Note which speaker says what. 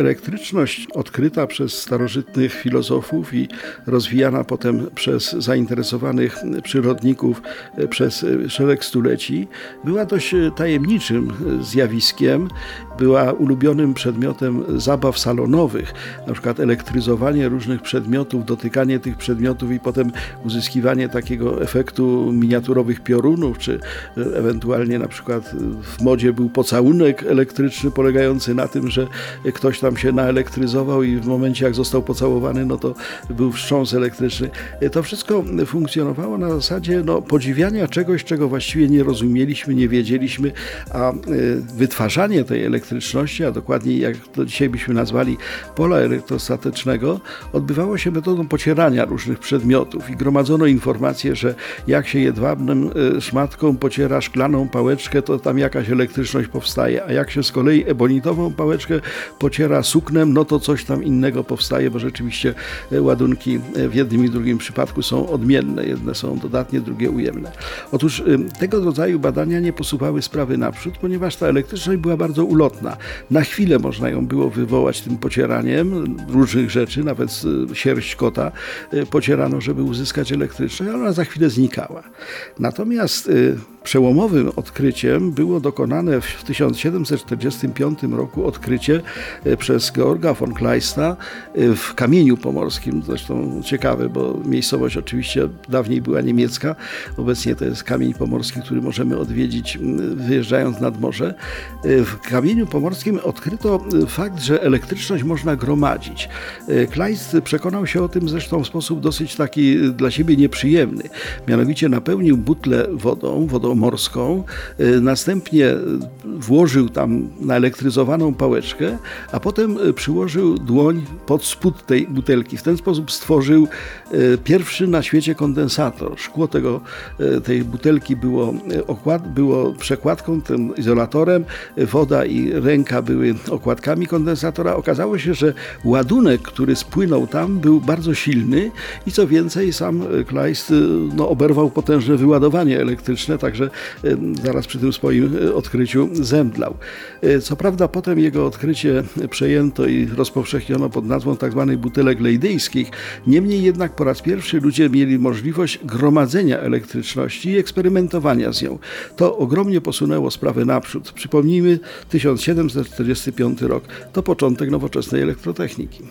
Speaker 1: Elektryczność odkryta przez starożytnych filozofów i rozwijana potem przez zainteresowanych przyrodników przez szereg stuleci była dość tajemniczym zjawiskiem. Była ulubionym przedmiotem zabaw salonowych, na przykład elektryzowanie różnych przedmiotów, dotykanie tych przedmiotów i potem uzyskiwanie takiego efektu miniaturowych piorunów, czy ewentualnie na przykład w modzie był pocałunek elektryczny polegający na tym, że ktoś tam się naelektryzował i w momencie jak został pocałowany, no to był wstrząs elektryczny. To wszystko funkcjonowało na zasadzie no, podziwiania czegoś, czego właściwie nie rozumieliśmy, nie wiedzieliśmy, a wytwarzanie tej elektryczności, a dokładniej jak to dzisiaj byśmy nazwali pola elektrostatycznego, odbywało się metodą pocierania różnych przedmiotów i gromadzono informacje, że jak się jedwabnym szmatką pociera szklaną pałeczkę, to tam jakaś elektryczność powstaje, a jak się z kolei ebonitową pałeczkę pociera suknem, no to coś tam innego powstaje, bo rzeczywiście ładunki w jednym i drugim przypadku są odmienne. Jedne są dodatnie, drugie ujemne. Otóż tego rodzaju badania nie posuwały sprawy naprzód, ponieważ ta elektryczność była bardzo ulotna. Na chwilę można ją było wywołać tym pocieraniem różnych rzeczy, nawet sierść kota pocierano, żeby uzyskać elektryczność, ale ona za chwilę znikała. Natomiast Przełomowym odkryciem było dokonane w 1745 roku odkrycie przez Georga von Kleista w Kamieniu Pomorskim. Zresztą ciekawe, bo miejscowość oczywiście dawniej była niemiecka, obecnie to jest Kamień Pomorski, który możemy odwiedzić wyjeżdżając nad morze. W Kamieniu Pomorskim odkryto fakt, że elektryczność można gromadzić. Kleist przekonał się o tym zresztą w sposób dosyć taki dla siebie nieprzyjemny. Mianowicie napełnił butlę wodą, wodą morską, y, następnie włożył tam naelektryzowaną pałeczkę, a potem y, przyłożył dłoń pod spód tej butelki. W ten sposób stworzył y, pierwszy na świecie kondensator. Szkło tego, tej butelki było, okład, było przekładką, tym izolatorem, woda i ręka były okładkami kondensatora. Okazało się, że ładunek, który spłynął tam, był bardzo silny i co więcej, sam Kleist no, oberwał potężne wyładowanie elektryczne, także zaraz przy tym swoim e, odkryciu zemdlał. E, co prawda potem jego odkrycie przejęto i rozpowszechniono pod nazwą tzw. Tak butelek lejdyjskich, niemniej jednak po raz pierwszy ludzie mieli możliwość gromadzenia elektryczności i eksperymentowania z nią. To ogromnie posunęło sprawę naprzód. Przypomnijmy, 1745 rok to początek nowoczesnej elektrotechniki.